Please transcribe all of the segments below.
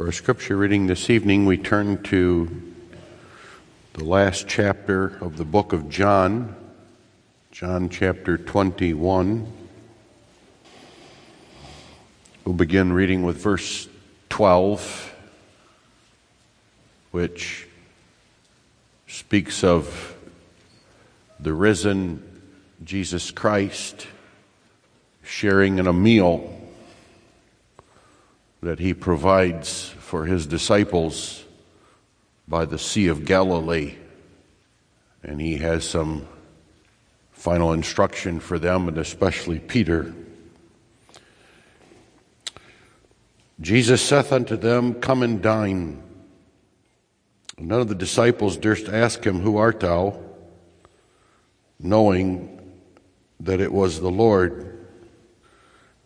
For our scripture reading this evening, we turn to the last chapter of the book of John, John chapter 21. We'll begin reading with verse 12, which speaks of the risen Jesus Christ sharing in a meal that he provides for his disciples by the Sea of Galilee. And he has some final instruction for them, and especially Peter. Jesus saith unto them, Come and dine. None of the disciples durst ask him, Who art thou? knowing that it was the Lord.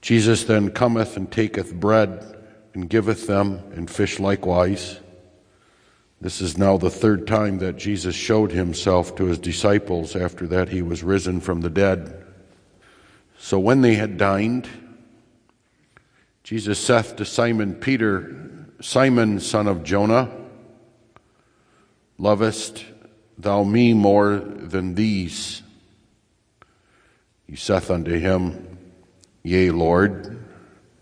Jesus then cometh and taketh bread and giveth them, and fish likewise. This is now the third time that Jesus showed himself to his disciples after that he was risen from the dead. So when they had dined, Jesus saith to Simon Peter, Simon, son of Jonah, lovest thou me more than these? He saith unto him, Yea, Lord,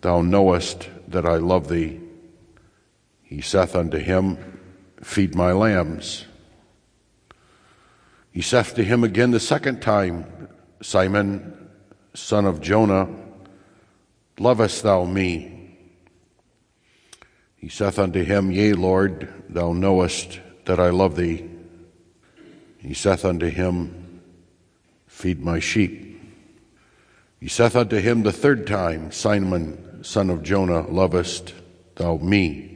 thou knowest that I love thee. He saith unto him, Feed my lambs. He saith to him again the second time, Simon, son of Jonah, lovest thou me? He saith unto him, Yea, Lord, thou knowest that I love thee. He saith unto him, Feed my sheep. He saith unto him the third time, Simon, son of Jonah, lovest thou me?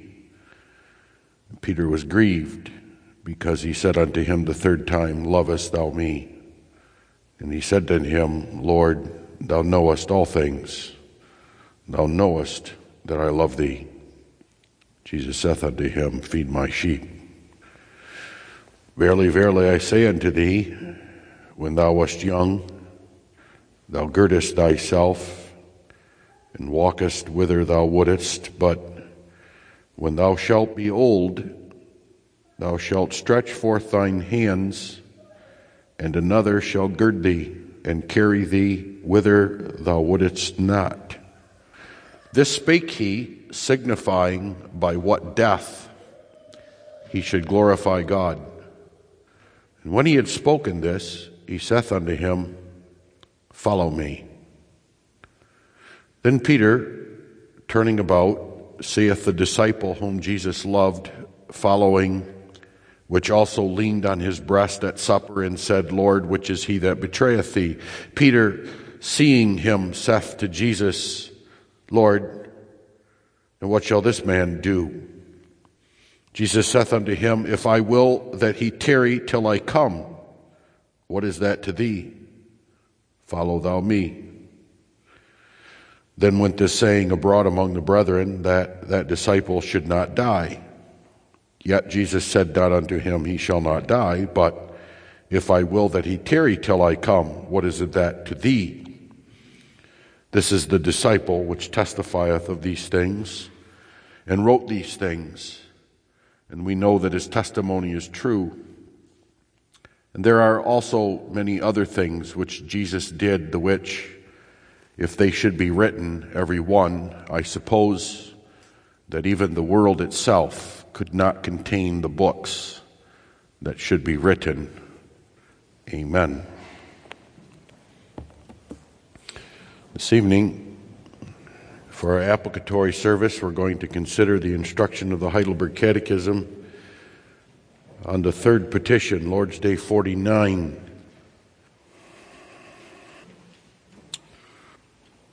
Peter was grieved because he said unto him the third time, Lovest thou me? And he said unto him, Lord, thou knowest all things. Thou knowest that I love thee. Jesus saith unto him, Feed my sheep. Verily, verily, I say unto thee, when thou wast young, thou girdest thyself and walkest whither thou wouldest, but when thou shalt be old, thou shalt stretch forth thine hands, and another shall gird thee and carry thee whither thou wouldest not. This spake he, signifying by what death he should glorify God. And when he had spoken this, he saith unto him, Follow me. Then Peter, turning about, seeth the disciple whom Jesus loved following, which also leaned on his breast at supper and said, Lord, which is he that betrayeth thee? Peter, seeing him, saith to Jesus, Lord, and what shall this man do? Jesus saith unto him, If I will that he tarry till I come, what is that to thee? Follow thou me. Then went this saying abroad among the brethren that that disciple should not die. Yet Jesus said not unto him, He shall not die, but if I will that he tarry till I come, what is it that to thee? This is the disciple which testifieth of these things and wrote these things. And we know that his testimony is true. And there are also many other things which Jesus did, the which if they should be written, every one, I suppose that even the world itself could not contain the books that should be written. Amen. This evening, for our applicatory service, we're going to consider the instruction of the Heidelberg Catechism on the third petition, Lord's Day 49.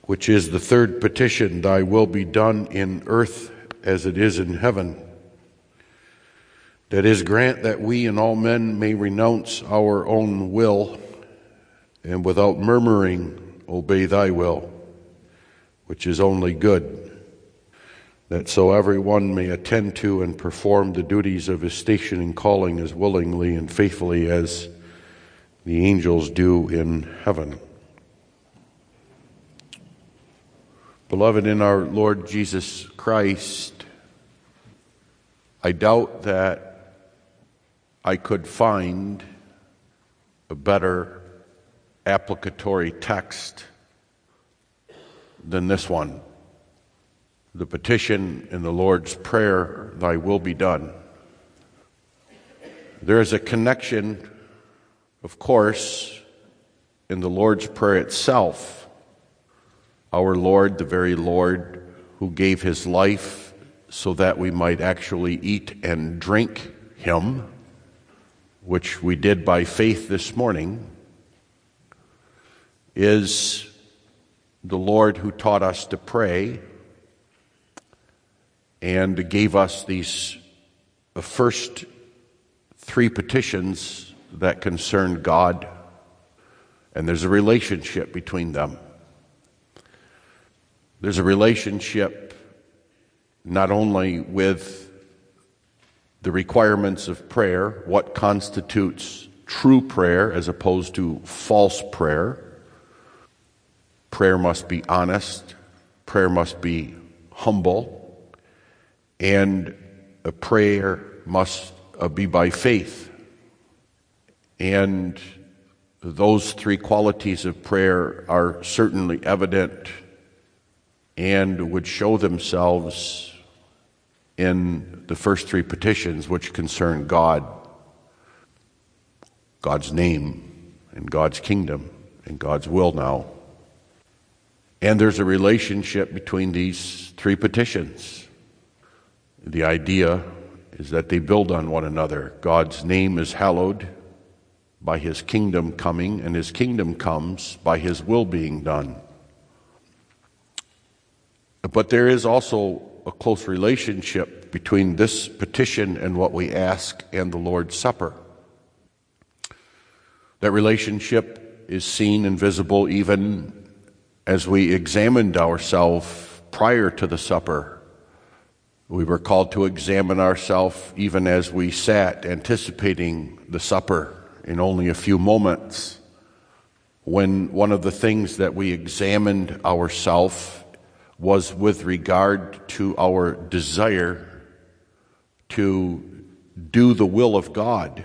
Which is the third petition Thy will be done in earth as it is in heaven. That is, grant that we and all men may renounce our own will and without murmuring obey Thy will, which is only good. That so every one may attend to and perform the duties of his station and calling as willingly and faithfully as the angels do in heaven. Beloved, in our Lord Jesus Christ, I doubt that I could find a better applicatory text than this one. The petition in the Lord's Prayer, Thy will be done. There is a connection, of course, in the Lord's Prayer itself. Our Lord, the very Lord who gave his life so that we might actually eat and drink him, which we did by faith this morning, is the Lord who taught us to pray and gave us these first three petitions that concern God, and there's a relationship between them. There's a relationship not only with the requirements of prayer, what constitutes true prayer as opposed to false prayer. Prayer must be honest, prayer must be humble, and a prayer must uh, be by faith. And those three qualities of prayer are certainly evident and would show themselves in the first three petitions, which concern God, God's name, and God's kingdom, and God's will now. And there's a relationship between these three petitions. The idea is that they build on one another. God's name is hallowed by his kingdom coming, and his kingdom comes by his will being done. But there is also a close relationship between this petition and what we ask and the Lord's Supper. That relationship is seen and visible even as we examined ourselves prior to the supper we were called to examine ourselves even as we sat anticipating the supper in only a few moments. When one of the things that we examined ourselves was with regard to our desire to do the will of God.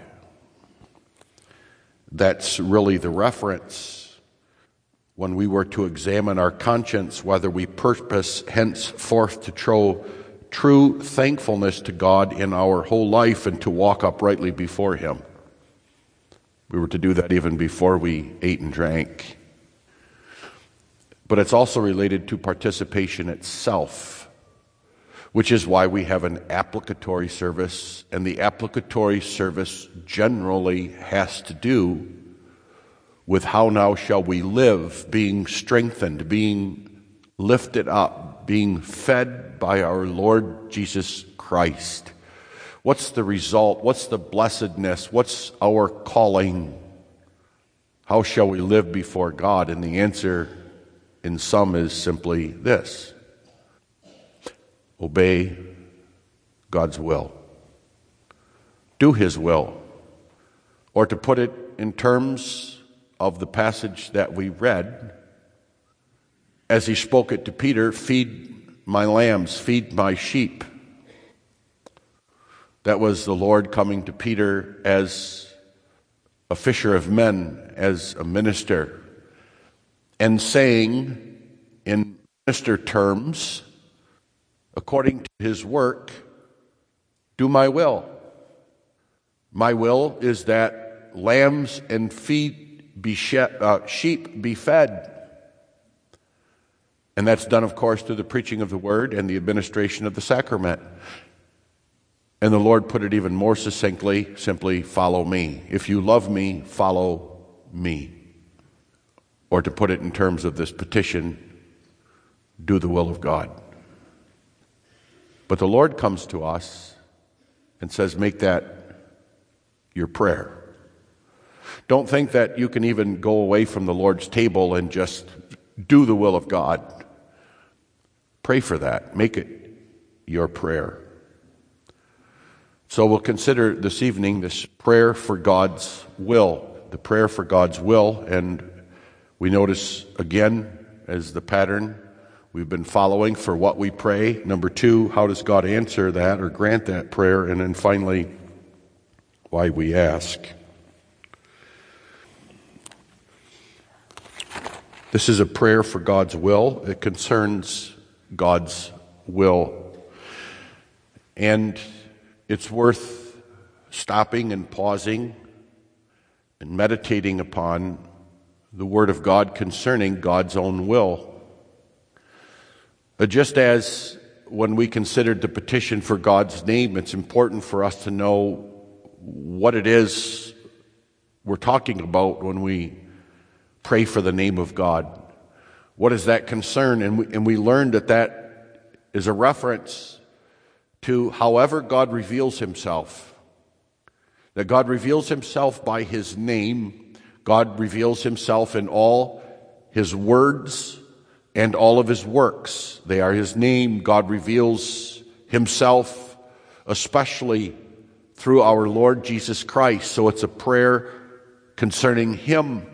That's really the reference when we were to examine our conscience whether we purpose henceforth to trow true thankfulness to God in our whole life and to walk uprightly before Him. We were to do that even before we ate and drank. But it's also related to participation itself, which is why we have an applicatory service, and the applicatory service generally has to do with how now shall we live, being strengthened, being lifted up, being fed by our Lord Jesus Christ. What's the result? What's the blessedness? What's our calling? How shall we live before God? And the answer in sum is simply this obey God's will, do His will. Or to put it in terms of the passage that we read, as he spoke it to Peter, feed my lambs, feed my sheep. That was the Lord coming to Peter as a fisher of men, as a minister, and saying in minister terms, according to his work, do my will. My will is that lambs and be she- uh, sheep be fed. And that's done, of course, through the preaching of the word and the administration of the sacrament. And the Lord put it even more succinctly simply, follow me. If you love me, follow me. Or to put it in terms of this petition, do the will of God. But the Lord comes to us and says, make that your prayer. Don't think that you can even go away from the Lord's table and just do the will of God. Pray for that. Make it your prayer. So we'll consider this evening this prayer for God's will, the prayer for God's will. And we notice again, as the pattern, we've been following for what we pray. Number two, how does God answer that or grant that prayer? And then finally, why we ask. This is a prayer for God's will. It concerns God's will. And it's worth stopping and pausing and meditating upon the Word of God concerning God's own will. Uh, just as when we considered the petition for God's name, it's important for us to know what it is we're talking about when we pray for the name of God. What is that concern? And we, and we learned that that is a reference to however God reveals himself. That God reveals himself by his name. God reveals himself in all his words and all of his works. They are his name. God reveals himself especially through our Lord Jesus Christ. So it's a prayer concerning him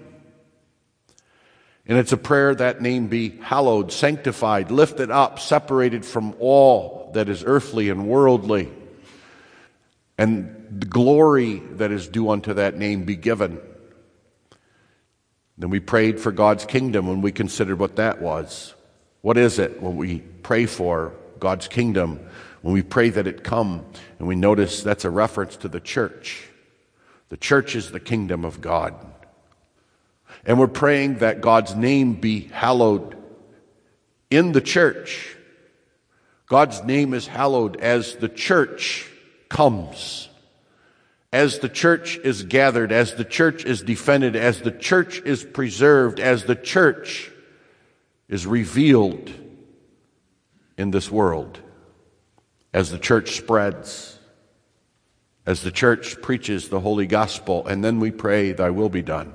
and it's a prayer that name be hallowed, sanctified, lifted up, separated from all that is earthly and worldly. And the glory that is due unto that name be given. Then we prayed for God's kingdom when we considered what that was. What is it when we pray for God's kingdom? When we pray that it come, and we notice that's a reference to the church. The church is the kingdom of God. And we're praying that God's name be hallowed in the church. God's name is hallowed as the church comes, as the church is gathered, as the church is defended, as the church is preserved, as the church is revealed in this world, as the church spreads, as the church preaches the holy gospel, and then we pray, Thy will be done.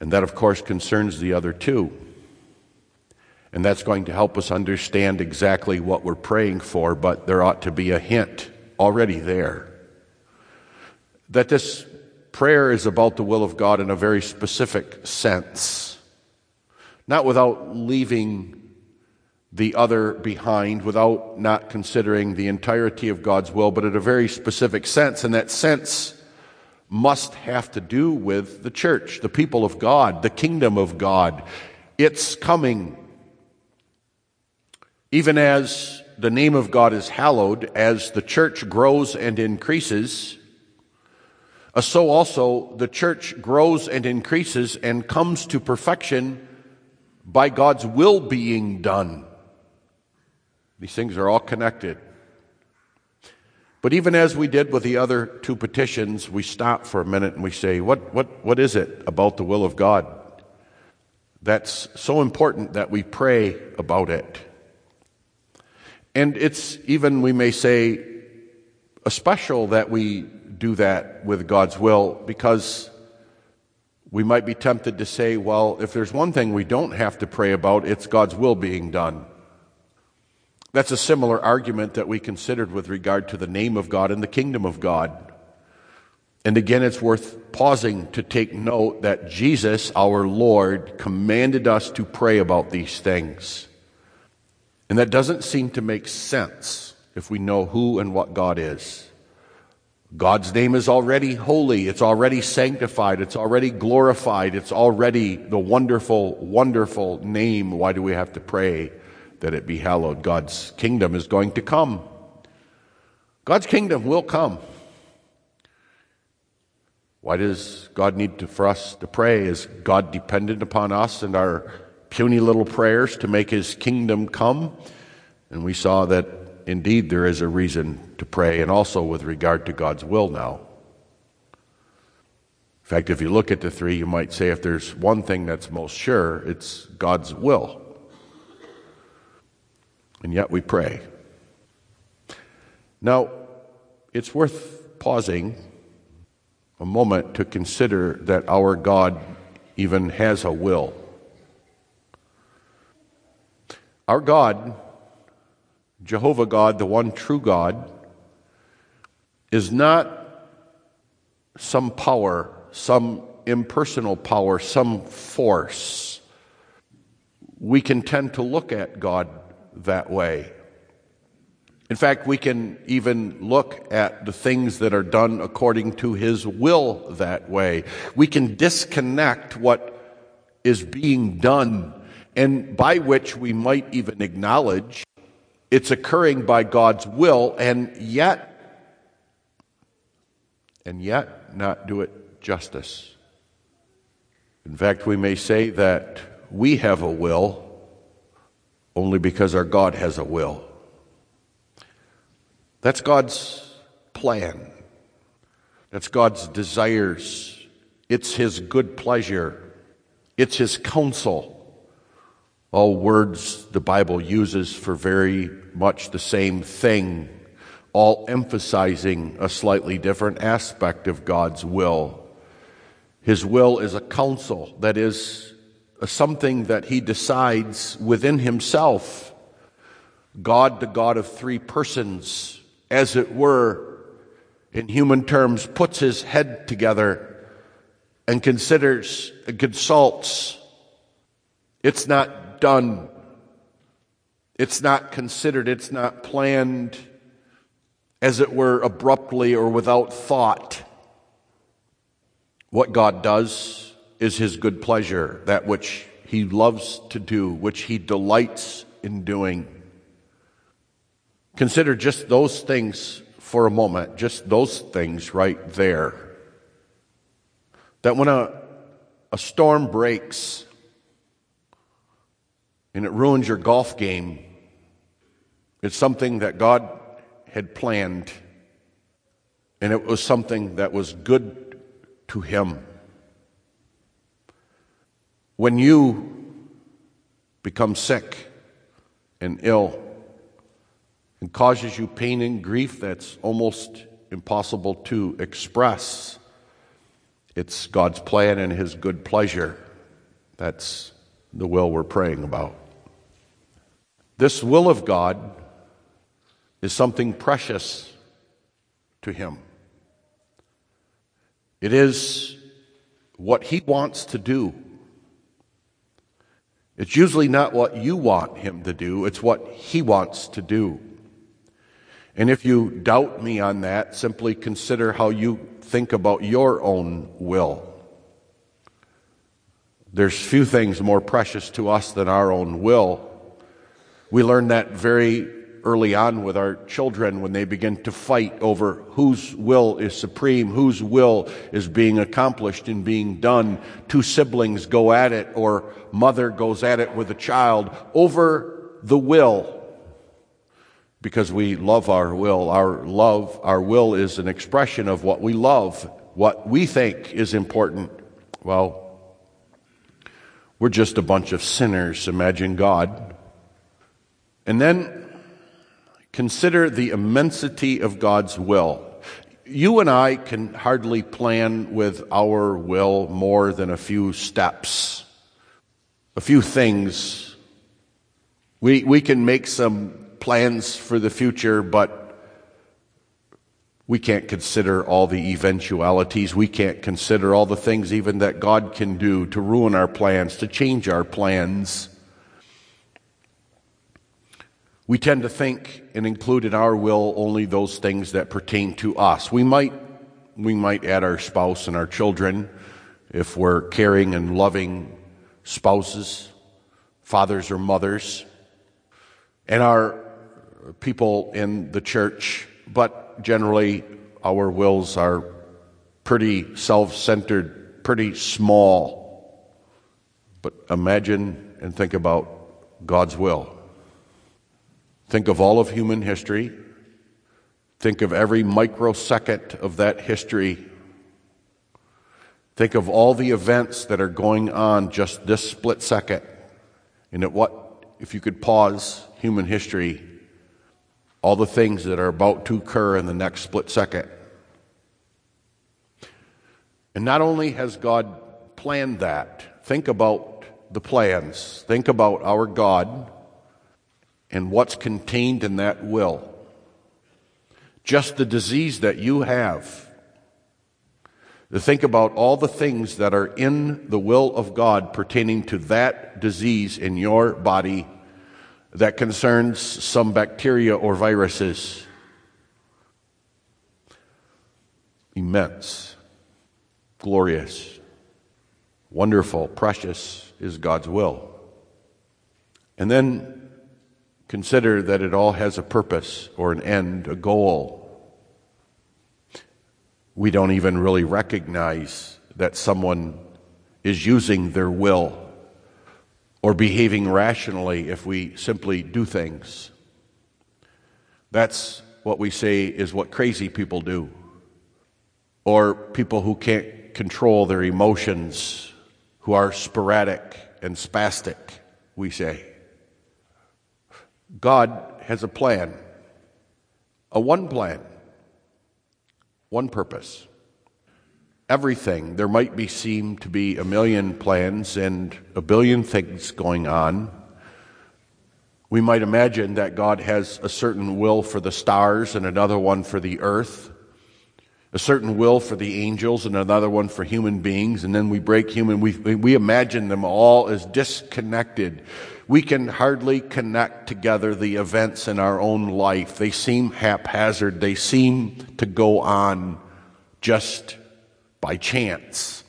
And that, of course, concerns the other two. And that's going to help us understand exactly what we're praying for, but there ought to be a hint already there that this prayer is about the will of God in a very specific sense, not without leaving the other behind, without not considering the entirety of God's will, but in a very specific sense. And that sense must have to do with the church, the people of God, the kingdom of God. It's coming. Even as the name of God is hallowed, as the church grows and increases, Uh, so also the church grows and increases and comes to perfection by God's will being done. These things are all connected. But even as we did with the other two petitions, we stop for a minute and we say, what, what, what is it about the will of God that's so important that we pray about it? And it's even, we may say, a special that we do that with God's will because we might be tempted to say, well, if there's one thing we don't have to pray about, it's God's will being done. That's a similar argument that we considered with regard to the name of God and the kingdom of God. And again, it's worth pausing to take note that Jesus, our Lord, commanded us to pray about these things. And that doesn't seem to make sense if we know who and what God is. God's name is already holy. It's already sanctified. It's already glorified. It's already the wonderful, wonderful name. Why do we have to pray? that it be hallowed. God's kingdom is going to come. God's kingdom will come. Why does God need to, for us to pray? Is God dependent upon us and our puny little prayers to make his kingdom come? And we saw that indeed there is a reason to pray, and also with regard to God's will now. In fact, if you look at the three, you might say if there's one thing that's most sure, it's God's will and yet we pray. Now, it's worth pausing a moment to consider that our God even has a will. Our God, Jehovah God, the one true God, is not some power, some impersonal power, some force we can tend to look at God that way. In fact, we can even look at the things that are done according to His will that way. We can disconnect what is being done, and by which we might even acknowledge it's occurring by God's will, and yet, and yet not do it justice. In fact, we may say that we have a will only because our God has a will. That's God's plan. That's God's desires. It's His good pleasure. It's His counsel. All words the Bible uses for very much the same thing, all emphasizing a slightly different aspect of God's will. His will is a counsel, that is, something that He decides within Himself. God, the God of three persons, as it were, in human terms, puts his head together and considers and consults. It's done. It's not considered. It's not planned, as it were, abruptly or without thought. What God does is his good pleasure, that which he loves to do, which he delights in doing. Consider just those things for a moment, just those things right there. That when a, a storm breaks and it ruins your golf game, it's something that God had planned, and it was something that was good to Him. When you become sick and ill, and causes you pain and grief that's almost impossible to express. It's God's plan and His good pleasure. That's the will we're praying about. This will of God is something precious to Him. It is what He wants to do. It's usually not what you want Him to do, it's what He wants to do. And if you doubt me on that, simply consider how you think about your own will. There's few things more precious to us than our own will. We learn that very early on with our children when they begin to fight over whose will is supreme, whose will is being accomplished and being done. Two siblings go at it, or mother goes at it with a child over the will because we love our will. Our love, our will is an expression of what we love, what we think is important. Well, we're just a bunch of sinners. Imagine God. And then consider the immensity of God's will. You and I can hardly plan with our will more than a few steps, a few things. We, we can make some plans for the future, but we can't consider all the eventualities. We can't consider all the things even that God can do to ruin our plans, to change our plans. We tend to think and include in our will only those things that pertain to us. We might, we might add our spouse and our children if we're caring and loving spouses, fathers or mothers, and our people in the church, but generally our wills are pretty self centered, pretty small. But imagine and think about God's will. Think of all of human history. Think of every microsecond of that history. Think of all the events that are going on just this split second. And at what, if you could pause human history all the things that are about to occur in the next split second. And not only has God planned that, think about the plans, think about our God and what's contained in that will. Just the disease that you have, to think about all the things that are in the will of God pertaining to that disease in your body that concerns some bacteria or viruses. Immense, glorious, wonderful, precious is God's will. And then consider that it all has a purpose or an end, a goal we don't even really recognize that someone is using their will or behaving rationally if we simply do things. That's what we say is what crazy people do, or people who can't control their emotions, who are sporadic and spastic, we say. God has a plan, a one plan one purpose. Everything, there might be seem to be a million plans and a billion things going on. We might imagine that God has a certain will for the stars and another one for the earth, a certain will for the angels and another one for human beings, and then we break human, we, we imagine them all as disconnected we can hardly connect together the events in our own life. They seem haphazard, they seem to go on just by chance.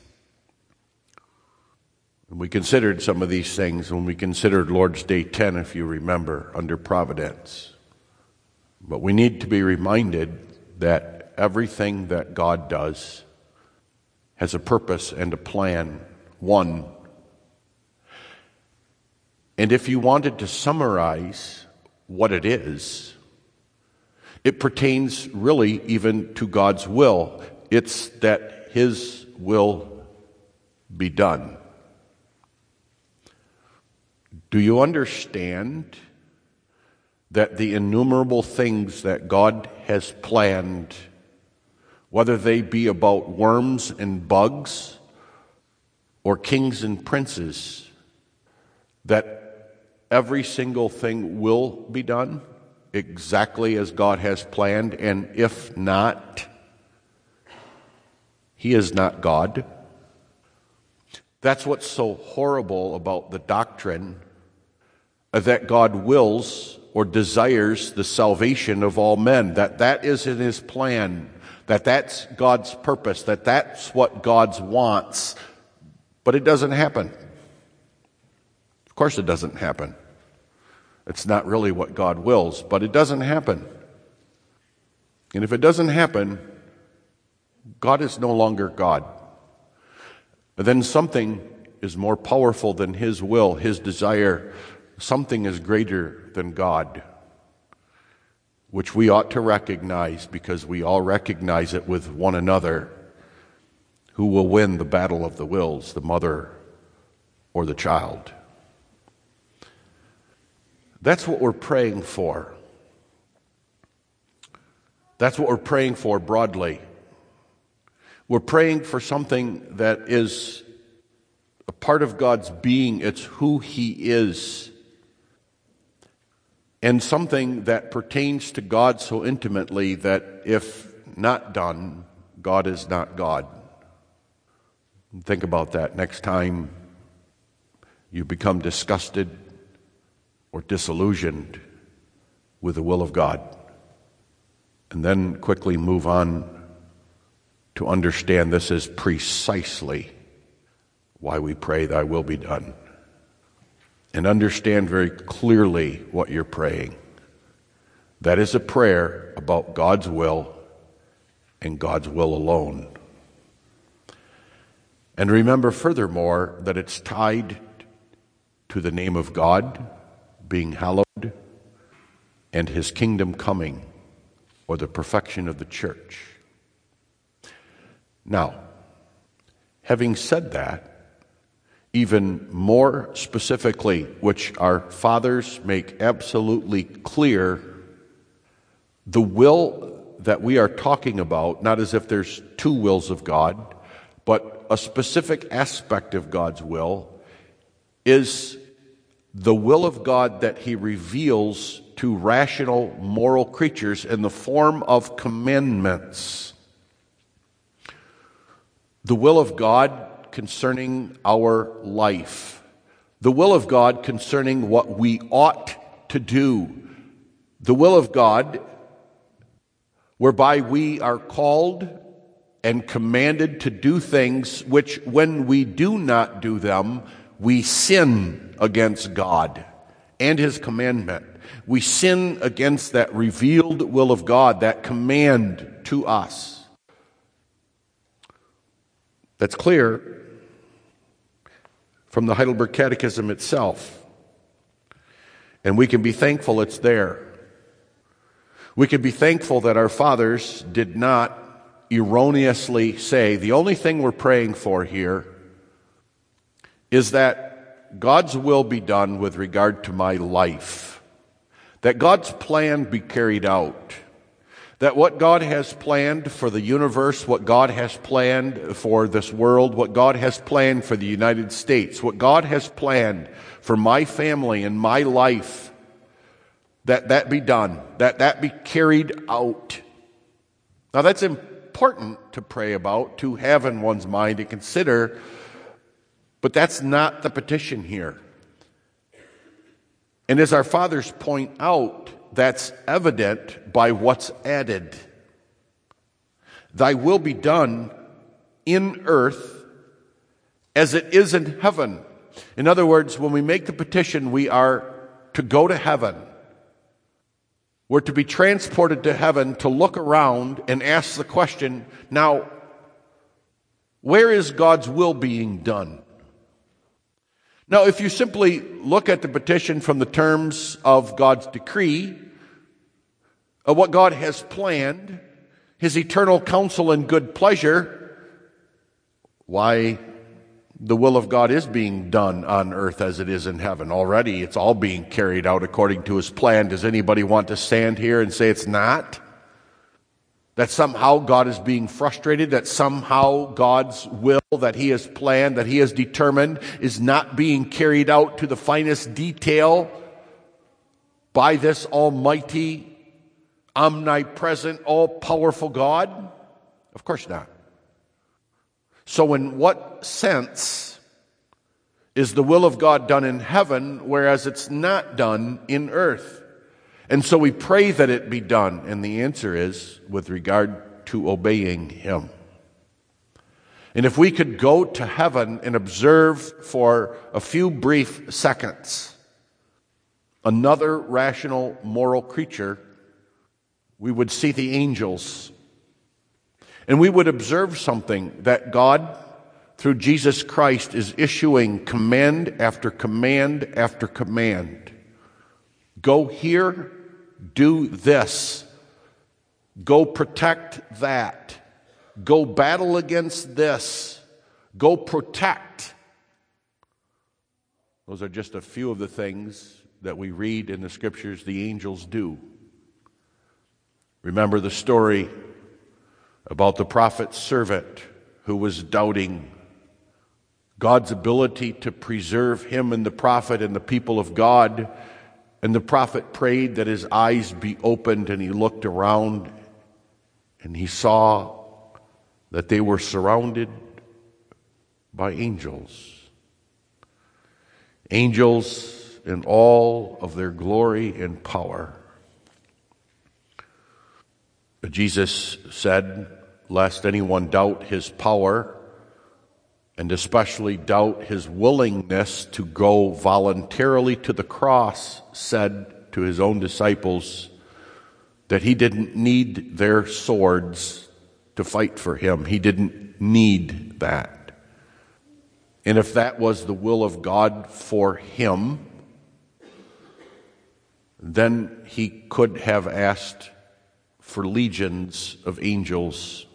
And we considered some of these things when we considered Lord's Day 10, if you remember, under providence. But we need to be reminded that everything that God does has a purpose and a plan. One, and if you wanted to summarize what it is, it pertains really even to God's will. It's that His will be done. Do you understand that the innumerable things that God has planned, whether they be about worms and bugs or kings and princes, that every single thing will be done exactly as God has planned, and if not, He is not God. That's what's so horrible about the doctrine uh, that God wills or desires the salvation of all men, that that is in His plan, that that's God's purpose, that that's what God wants, but it doesn't happen. Of course, it doesn't happen. It's not really what God wills, but it doesn't happen. And if it doesn't happen, God is no longer God. then something is more powerful than His will, His desire. Something is greater than God, which we ought to recognize because we all recognize it with one another. Who will win the battle of the wills, the mother or the child? That's what we're praying for. That's what we're praying for broadly. We're praying for something that is a part of God's being, it's who He is. And something that pertains to God so intimately that if not done, God is not God. Think about that next time you become disgusted or disillusioned with the will of God. And then quickly move on to understand this is precisely why we pray, Thy will be done. And understand very clearly what you're praying. That is a prayer about God's will and God's will alone. And remember, furthermore, that it's tied to the name of God being hallowed and his kingdom coming or the perfection of the church. Now, having said that, even more specifically, which our fathers make absolutely clear, the will that we are talking about, not as if there's two wills of God, but a specific aspect of God's will, is the will of God that He reveals to rational, moral creatures in the form of commandments. The will of God concerning our life, the will of God concerning what we ought to do, the will of God whereby we are called and commanded to do things which, when we do not do them, we sin against God and His commandment. We sin against that revealed will of God, that command to us. That's clear from the Heidelberg Catechism itself. And we can be thankful it's there. We can be thankful that our fathers did not erroneously say the only thing we're praying for here is that God's will be done with regard to my life, that God's plan be carried out, that what God has planned for the universe, what God has planned for this world, what God has planned for the United States, what God has planned for my family and my life, that that be done, that that be carried out. Now that's important to pray about, to have in one's mind, to consider, but that's not the petition here. And as our fathers point out, that's evident by what's added. Thy will be done in earth as it is in heaven. In other words, when we make the petition, we are to go to heaven. We're to be transported to heaven to look around and ask the question now, where is God's will being done? Now, if you simply look at the petition from the terms of God's decree, of what God has planned, His eternal counsel and good pleasure, why, the will of God is being done on earth as it is in heaven. Already it's all being carried out according to his plan. Does anybody want to stand here and say it's not? That somehow God is being frustrated, that somehow God's will that he has planned, that he has determined is not being carried out to the finest detail by this almighty, omnipresent, all powerful God? Of course not. So, in what sense is the will of God done in heaven, whereas it's not done in earth? And so we pray that it be done, and the answer is with regard to obeying Him. And if we could go to heaven and observe for a few brief seconds another rational moral creature, we would see the angels and we would observe something that God, through Jesus Christ, is issuing command after command after command. Go here, do this. Go protect that. Go battle against this. Go protect. Those are just a few of the things that we read in the scriptures the angels do. Remember the story about the prophet's servant who was doubting God's ability to preserve him and the prophet and the people of God. And the prophet prayed that his eyes be opened, and he looked around and he saw that they were surrounded by angels. Angels in all of their glory and power. Jesus said, Lest anyone doubt his power, and especially doubt his willingness to go voluntarily to the cross, said to his own disciples that he didn't need their swords to fight for him. He didn't need that. And if that was the will of God for him, then he could have asked for legions of angels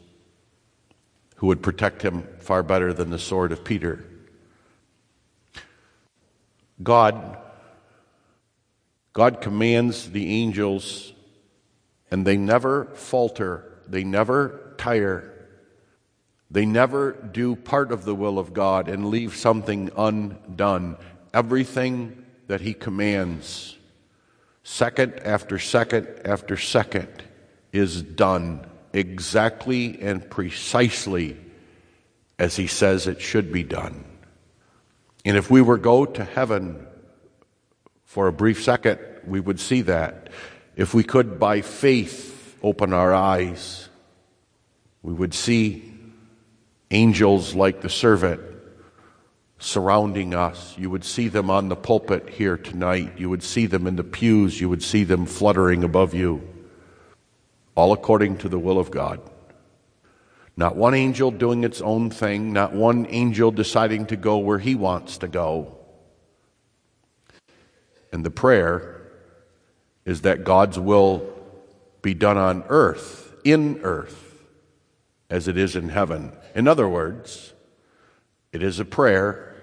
who would protect him far better than the sword of Peter. God God commands the angels and they never falter, they never tire. They never do part of the will of God and leave something undone. Everything that he commands, second after second after second, is done exactly and precisely as he says it should be done. And if we were go to heaven for a brief second, we would see that. If we could by faith open our eyes, we would see angels like the servant surrounding us. You would see them on the pulpit here tonight. You would see them in the pews. You would see them fluttering above you, all according to the will of God. Not one angel doing its own thing, not one angel deciding to go where he wants to go. And the prayer is that God's will be done on earth, in earth, as it is in heaven. In other words, it is a prayer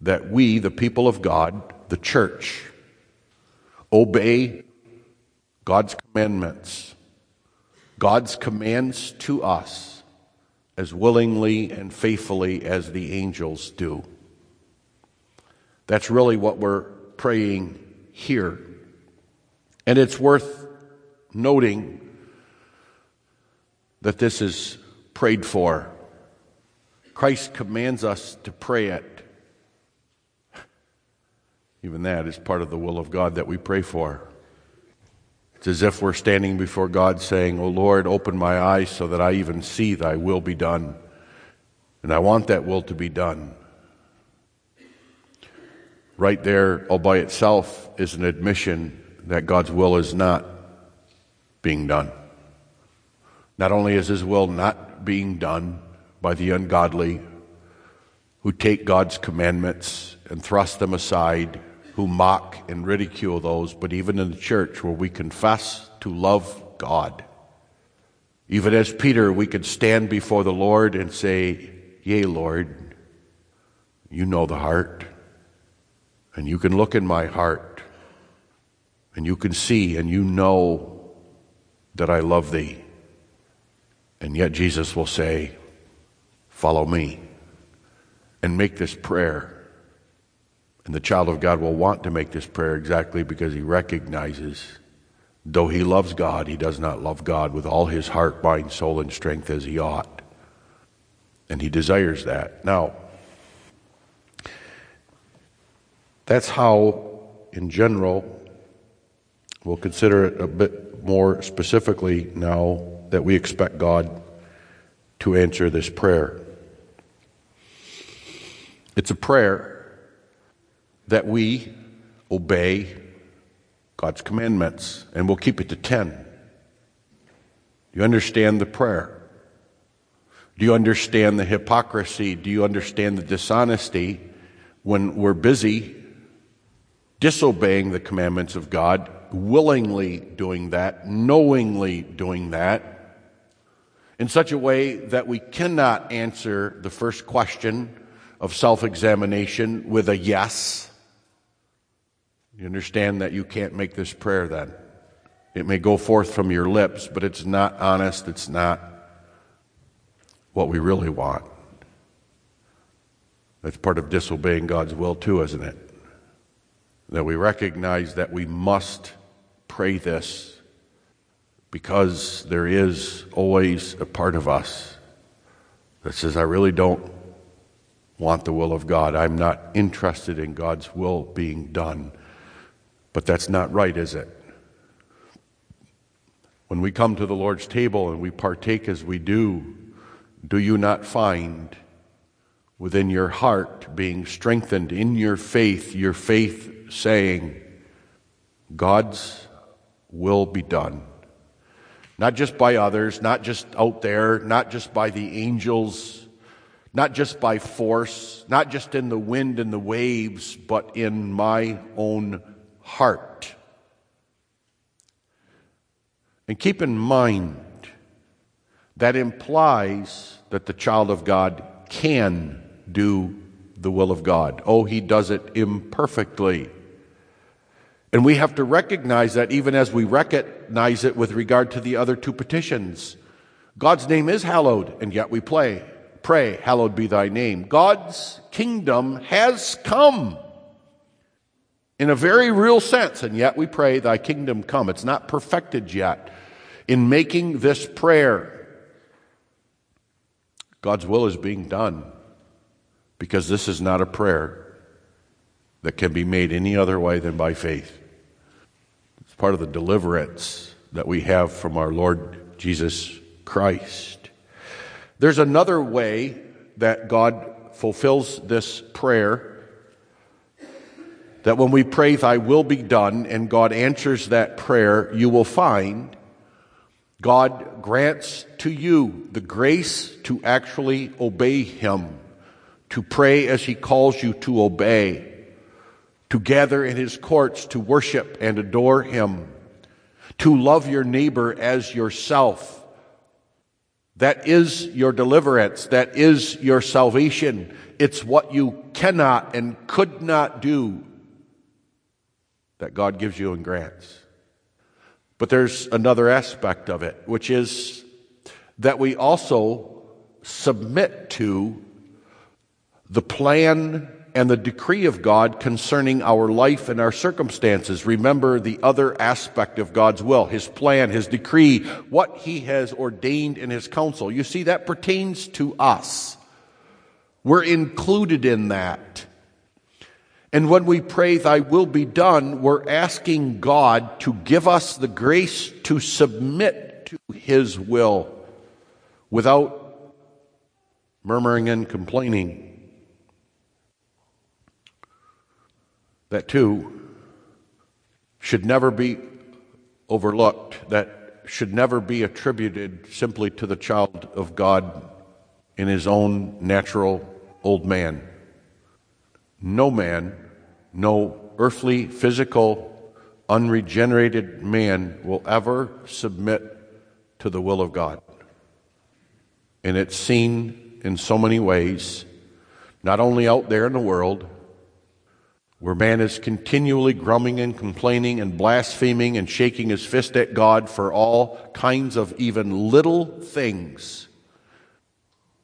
that we, the people of God, the church, obey God's commandments God's commands to us as willingly and faithfully as the angels do. That's really what we're praying here. And it's worth noting that this is prayed for. Christ commands us to pray it. Even that is part of the will of God that we pray for. It's as if we're standing before God saying, Oh Lord, open my eyes so that I even see thy will be done. And I want that will to be done. Right there, all by itself, is an admission that God's will is not being done. Not only is his will not being done by the ungodly who take God's commandments and thrust them aside who mock and ridicule those, but even in the church where we confess to love God. Even as Peter, we could stand before the Lord and say, Yea, Lord, you know the heart, and you can look in my heart, and you can see and you know that I love thee. And yet Jesus will say, Follow me, and make this prayer and the child of God will want to make this prayer exactly because he recognizes, though he loves God, he does not love God with all his heart, mind, soul, and strength as he ought. And he desires that. Now, that's how, in general, we'll consider it a bit more specifically now that we expect God to answer this prayer. It's a prayer that we obey God's commandments, and we'll keep it to 10. Do you understand the prayer? Do you understand the hypocrisy? Do you understand the dishonesty when we're busy disobeying the commandments of God, willingly doing that, knowingly doing that, in such a way that we cannot answer the first question of self examination with a yes? You understand that you can't make this prayer then. It may go forth from your lips, but it's not honest. It's not what we really want. That's part of disobeying God's will, too, isn't it? That we recognize that we must pray this because there is always a part of us that says, I really don't want the will of God. I'm not interested in God's will being done. But that's not right, is it? When we come to the Lord's table and we partake as we do, do you not find within your heart being strengthened in your faith, your faith saying, God's will be done? Not just by others, not just out there, not just by the angels, not just by force, not just in the wind and the waves, but in my own heart. And keep in mind, that implies that the child of God can do the will of God. Oh, he does it imperfectly. And we have to recognize that even as we recognize it with regard to the other two petitions. God's name is hallowed, and yet we pray, pray, hallowed be thy name. God's kingdom has come in a very real sense, and yet we pray, Thy kingdom come. It's not perfected yet. In making this prayer, God's will is being done because this is not a prayer that can be made any other way than by faith. It's part of the deliverance that we have from our Lord Jesus Christ. There's another way that God fulfills this prayer that when we pray, Thy will be done, and God answers that prayer, you will find God grants to you the grace to actually obey Him, to pray as He calls you to obey, to gather in His courts to worship and adore Him, to love your neighbor as yourself. That is your deliverance. That is your salvation. It's what you cannot and could not do that God gives you and grants. But there's another aspect of it, which is that we also submit to the plan and the decree of God concerning our life and our circumstances. Remember the other aspect of God's will, His plan, His decree, what He has ordained in His counsel. You see, that pertains to us. We're included in that. And when we pray, Thy will be done, we're asking God to give us the grace to submit to His will without murmuring and complaining. That too should never be overlooked, that should never be attributed simply to the child of God in his own natural old man. No man no earthly, physical, unregenerated man will ever submit to the will of God. And it's seen in so many ways, not only out there in the world, where man is continually grumbling and complaining and blaspheming and shaking his fist at God for all kinds of even little things.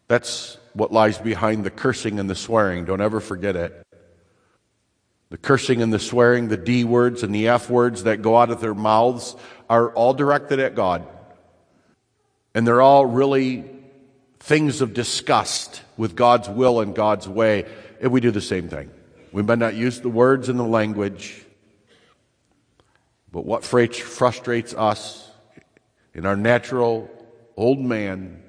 That's what lies behind the cursing and the swearing. Don't ever forget it. The cursing and the swearing, the D words and the F words that go out of their mouths are all directed at God. And they're all really things of disgust with God's will and God's way. And we do the same thing. We might not use the words and the language, but what frustrates us in our natural old man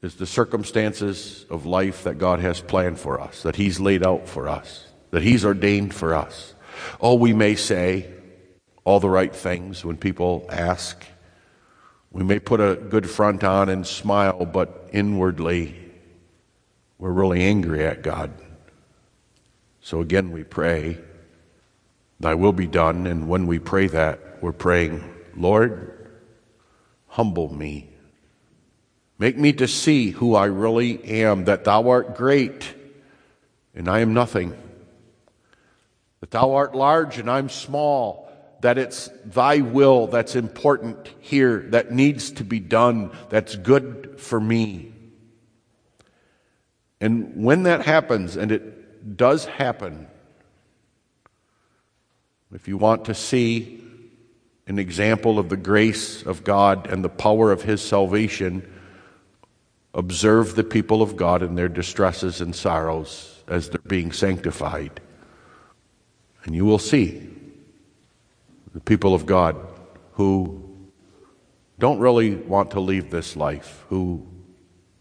is the circumstances of life that God has planned for us, that He's laid out for us that He's ordained for us. Oh, we may say all the right things when people ask. We may put a good front on and smile, but inwardly, we're really angry at God. So again, we pray, Thy will be done. And when we pray that, we're praying, Lord, humble me. Make me to see who I really am, that Thou art great and I am nothing that thou art large and I'm small, that it's thy will that's important here, that needs to be done, that's good for me. And when that happens, and it does happen, if you want to see an example of the grace of God and the power of His salvation, observe the people of God in their distresses and sorrows as they're being sanctified. And you will see the people of God who don't really want to leave this life, who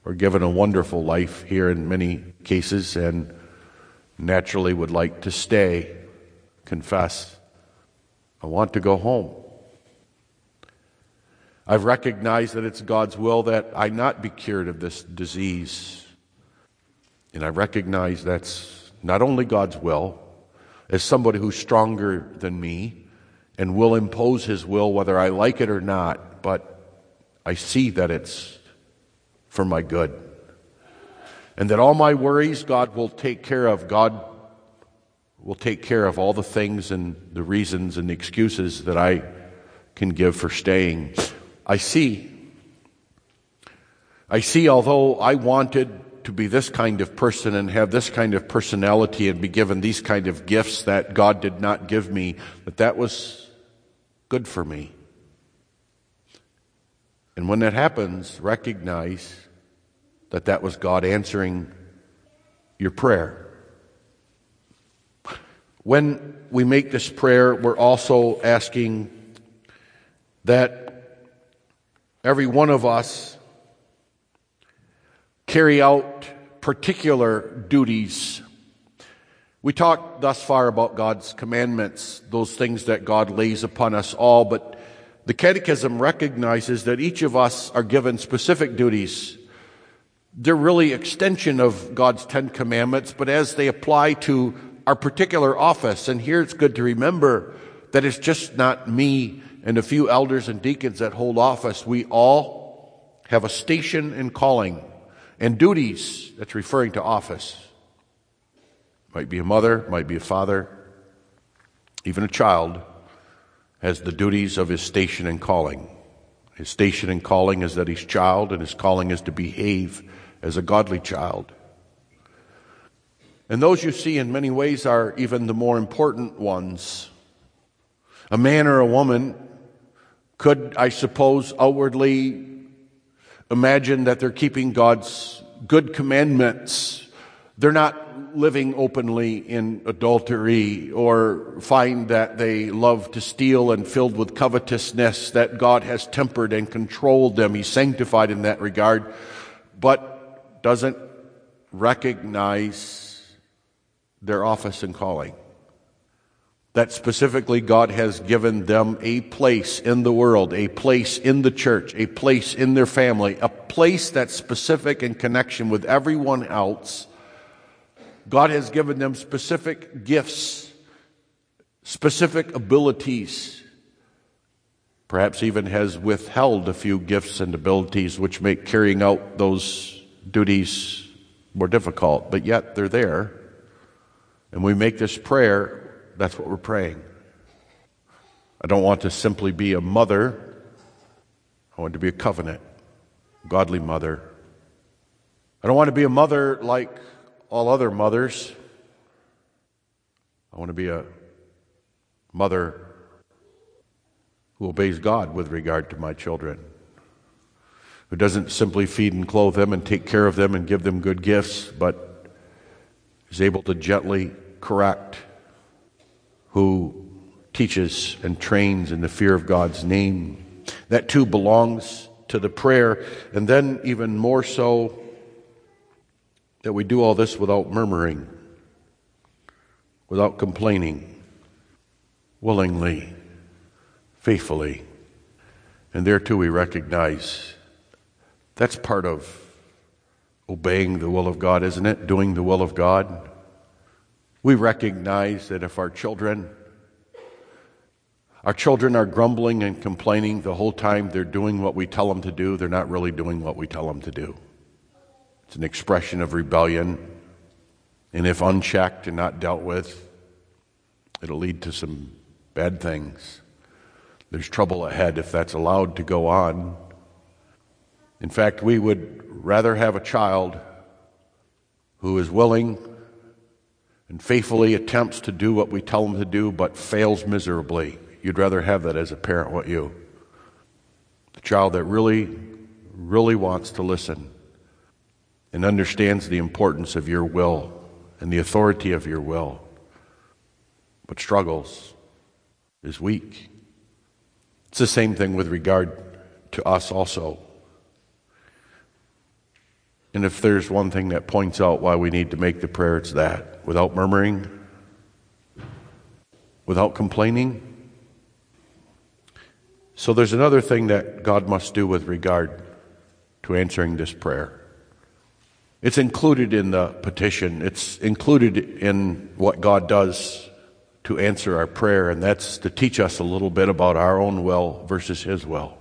are given a wonderful life here in many cases and naturally would like to stay, confess, I want to go home. I've recognized that it's God's will that I not be cured of this disease. And I recognize that's not only God's will, as somebody who's stronger than me and will impose his will whether I like it or not, but I see that it's for my good. And that all my worries God will take care of. God will take care of all the things and the reasons and the excuses that I can give for staying. I see. I see, although I wanted to be this kind of person and have this kind of personality and be given these kind of gifts that God did not give me, that that was good for me. And when that happens, recognize that that was God answering your prayer. When we make this prayer, we're also asking that every one of us carry out particular duties. We talked thus far about God's commandments, those things that God lays upon us all, but the Catechism recognizes that each of us are given specific duties. They're really extension of God's Ten Commandments, but as they apply to our particular office, and here it's good to remember that it's just not me and a few elders and deacons that hold office. We all have a station and calling and duties, that's referring to office. Might be a mother, might be a father, even a child has the duties of his station and calling. His station and calling is that he's child, and his calling is to behave as a godly child. And those you see in many ways are even the more important ones. A man or a woman could, I suppose, outwardly imagine that they're keeping God's good commandments. They're not living openly in adultery or find that they love to steal and filled with covetousness, that God has tempered and controlled them. He's sanctified in that regard, but doesn't recognize their office and calling that specifically God has given them a place in the world, a place in the church, a place in their family, a place that's specific in connection with everyone else. God has given them specific gifts, specific abilities, perhaps even has withheld a few gifts and abilities which make carrying out those duties more difficult, but yet they're there. And we make this prayer that's what we're praying. I don't want to simply be a mother. I want to be a covenant, godly mother. I don't want to be a mother like all other mothers. I want to be a mother who obeys God with regard to my children, who doesn't simply feed and clothe them and take care of them and give them good gifts, but is able to gently correct who teaches and trains in the fear of God's name. That too belongs to the prayer. And then, even more so, that we do all this without murmuring, without complaining, willingly, faithfully. And there too, we recognize that's part of obeying the will of God, isn't it? Doing the will of God. We recognize that if our children our children are grumbling and complaining the whole time they're doing what we tell them to do, they're not really doing what we tell them to do. It's an expression of rebellion. And if unchecked and not dealt with, it'll lead to some bad things. There's trouble ahead if that's allowed to go on. In fact, we would rather have a child who is willing and faithfully attempts to do what we tell them to do but fails miserably. You'd rather have that as a parent, what you? The child that really, really wants to listen and understands the importance of your will and the authority of your will, but struggles, is weak. It's the same thing with regard to us also. And if there's one thing that points out why we need to make the prayer, it's that. Without murmuring, without complaining. So there's another thing that God must do with regard to answering this prayer. It's included in the petition, it's included in what God does to answer our prayer, and that's to teach us a little bit about our own will versus His will.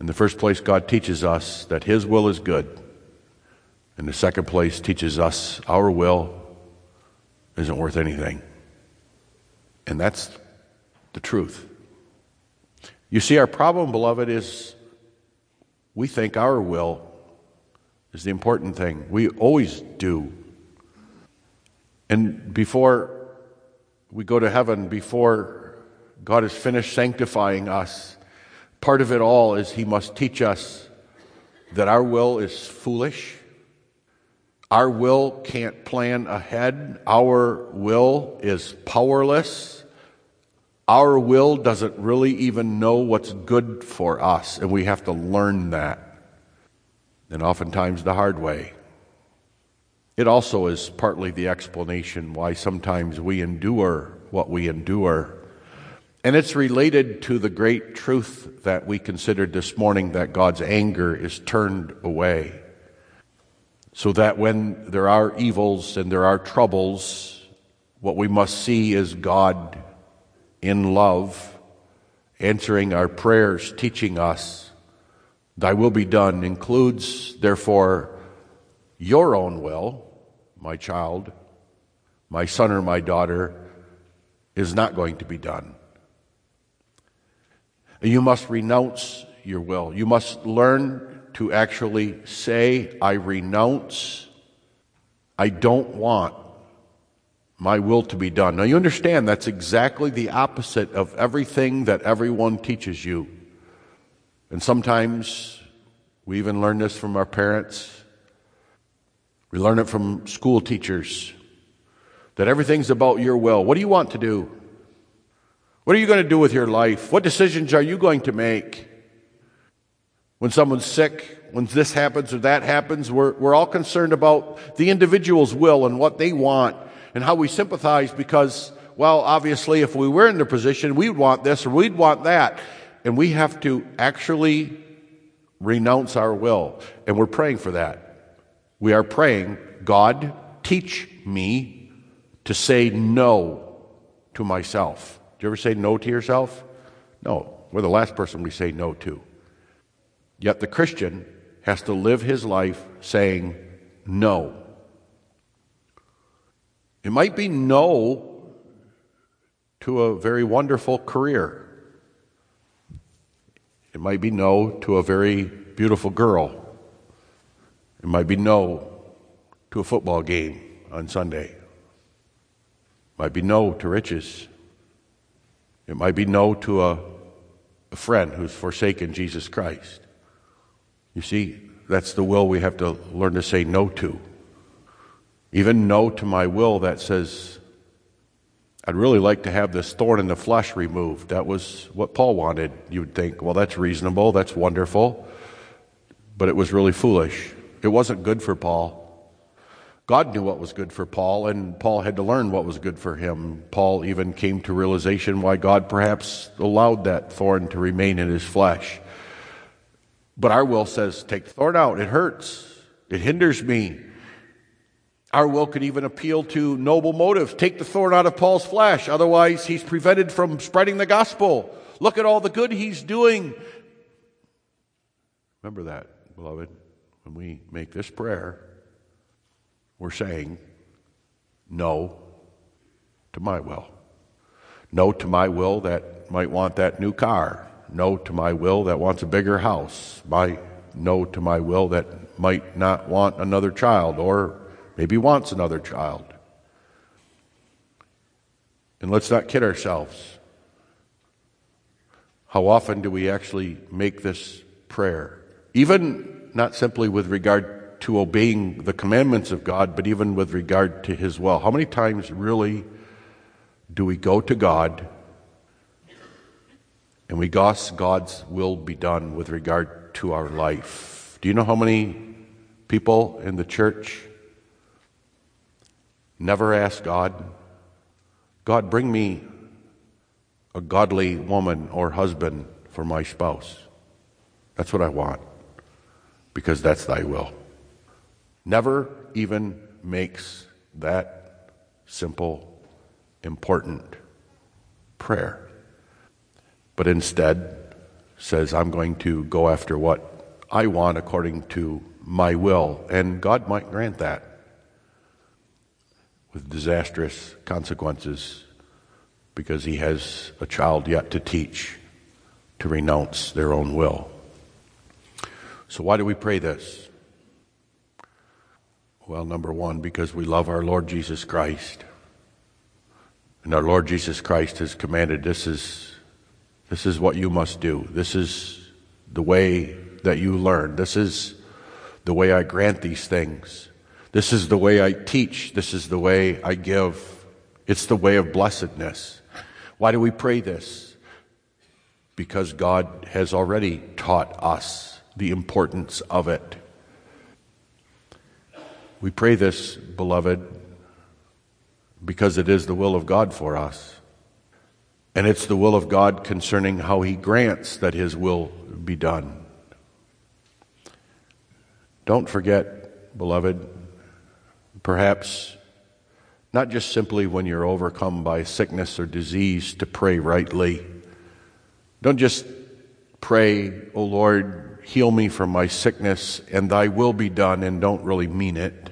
In the first place, God teaches us that His will is good. In the second place, teaches us our will isn't worth anything. And that's the truth. You see, our problem, beloved, is we think our will is the important thing. We always do. And before we go to heaven, before God has finished sanctifying us, part of it all is He must teach us that our will is foolish. Our will can't plan ahead. Our will is powerless. Our will doesn't really even know what's good for us, and we have to learn that. And oftentimes the hard way. It also is partly the explanation why sometimes we endure what we endure. And it's related to the great truth that we considered this morning that God's anger is turned away. So that when there are evils and there are troubles, what we must see is God in love answering our prayers, teaching us, Thy will be done includes, therefore, your own will, my child, my son or my daughter, is not going to be done. You must renounce your will. You must learn to actually say, I renounce, I don't want my will to be done. Now you understand that's exactly the opposite of everything that everyone teaches you. And sometimes we even learn this from our parents. We learn it from school teachers that everything's about your will. What do you want to do? What are you going to do with your life? What decisions are you going to make? When someone's sick, when this happens or that happens, we're, we're all concerned about the individual's will and what they want and how we sympathize because, well, obviously, if we were in their position, we'd want this or we'd want that. And we have to actually renounce our will. And we're praying for that. We are praying, God, teach me to say no to myself. Do you ever say no to yourself? No. We're the last person we say no to. Yet the Christian has to live his life saying no. It might be no to a very wonderful career. It might be no to a very beautiful girl. It might be no to a football game on Sunday. It might be no to riches. It might be no to a, a friend who's forsaken Jesus Christ. You see, that's the will we have to learn to say no to. Even no to my will that says, I'd really like to have this thorn in the flesh removed. That was what Paul wanted. You would think, well, that's reasonable, that's wonderful. But it was really foolish. It wasn't good for Paul. God knew what was good for Paul, and Paul had to learn what was good for him. Paul even came to realization why God perhaps allowed that thorn to remain in his flesh. But our will says, take the thorn out. It hurts. It hinders me. Our will could even appeal to noble motives. Take the thorn out of Paul's flesh. Otherwise, he's prevented from spreading the gospel. Look at all the good he's doing. Remember that, beloved. When we make this prayer, we're saying no to my will. No to my will that might want that new car no to my will that wants a bigger house, my no to my will that might not want another child or maybe wants another child. And let's not kid ourselves. How often do we actually make this prayer? Even not simply with regard to obeying the commandments of God, but even with regard to His will. How many times really do we go to God and we ask God's will be done with regard to our life. Do you know how many people in the church never ask God, God, bring me a godly woman or husband for my spouse? That's what I want, because that's thy will. Never even makes that simple, important prayer but instead says, I'm going to go after what I want according to my will. And God might grant that with disastrous consequences because he has a child yet to teach to renounce their own will. So, why do we pray this? Well, number one, because we love our Lord Jesus Christ. And our Lord Jesus Christ has commanded this is this is what you must do. This is the way that you learn. This is the way I grant these things. This is the way I teach. This is the way I give. It's the way of blessedness. Why do we pray this? Because God has already taught us the importance of it. We pray this, beloved, because it is the will of God for us. And it's the will of God concerning how He grants that His will be done. Don't forget, beloved, perhaps not just simply when you're overcome by sickness or disease to pray rightly. Don't just pray, O oh Lord, heal me from my sickness and thy will be done, and don't really mean it.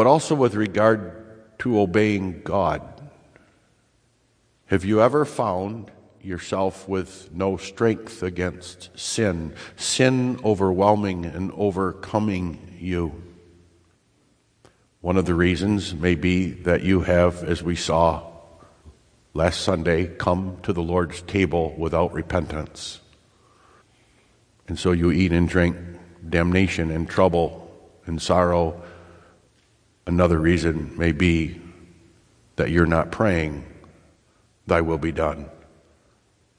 But also with regard to obeying God. Have you ever found yourself with no strength against sin, sin overwhelming and overcoming you? One of the reasons may be that you have, as we saw last Sunday, come to the Lord's table without repentance. And so you eat and drink damnation and trouble and sorrow. Another reason may be that you're not praying, Thy will be done,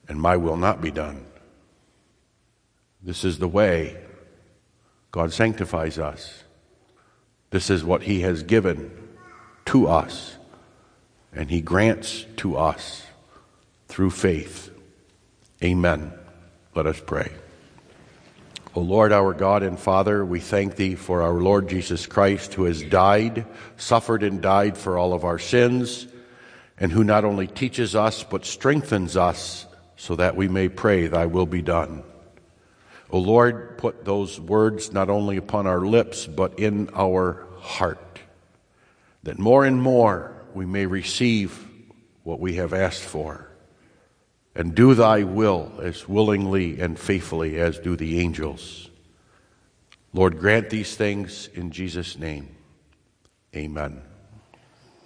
and my will not be done. This is the way God sanctifies us. This is what He has given to us, and He grants to us through faith. Amen. Let us pray. O Lord, our God and Father, we thank Thee for our Lord Jesus Christ, who has died, suffered, and died for all of our sins, and who not only teaches us, but strengthens us so that we may pray, Thy will be done. O Lord, put those words not only upon our lips, but in our heart, that more and more we may receive what we have asked for, and do thy will as willingly and faithfully as do the angels. Lord, grant these things in Jesus' name. Amen.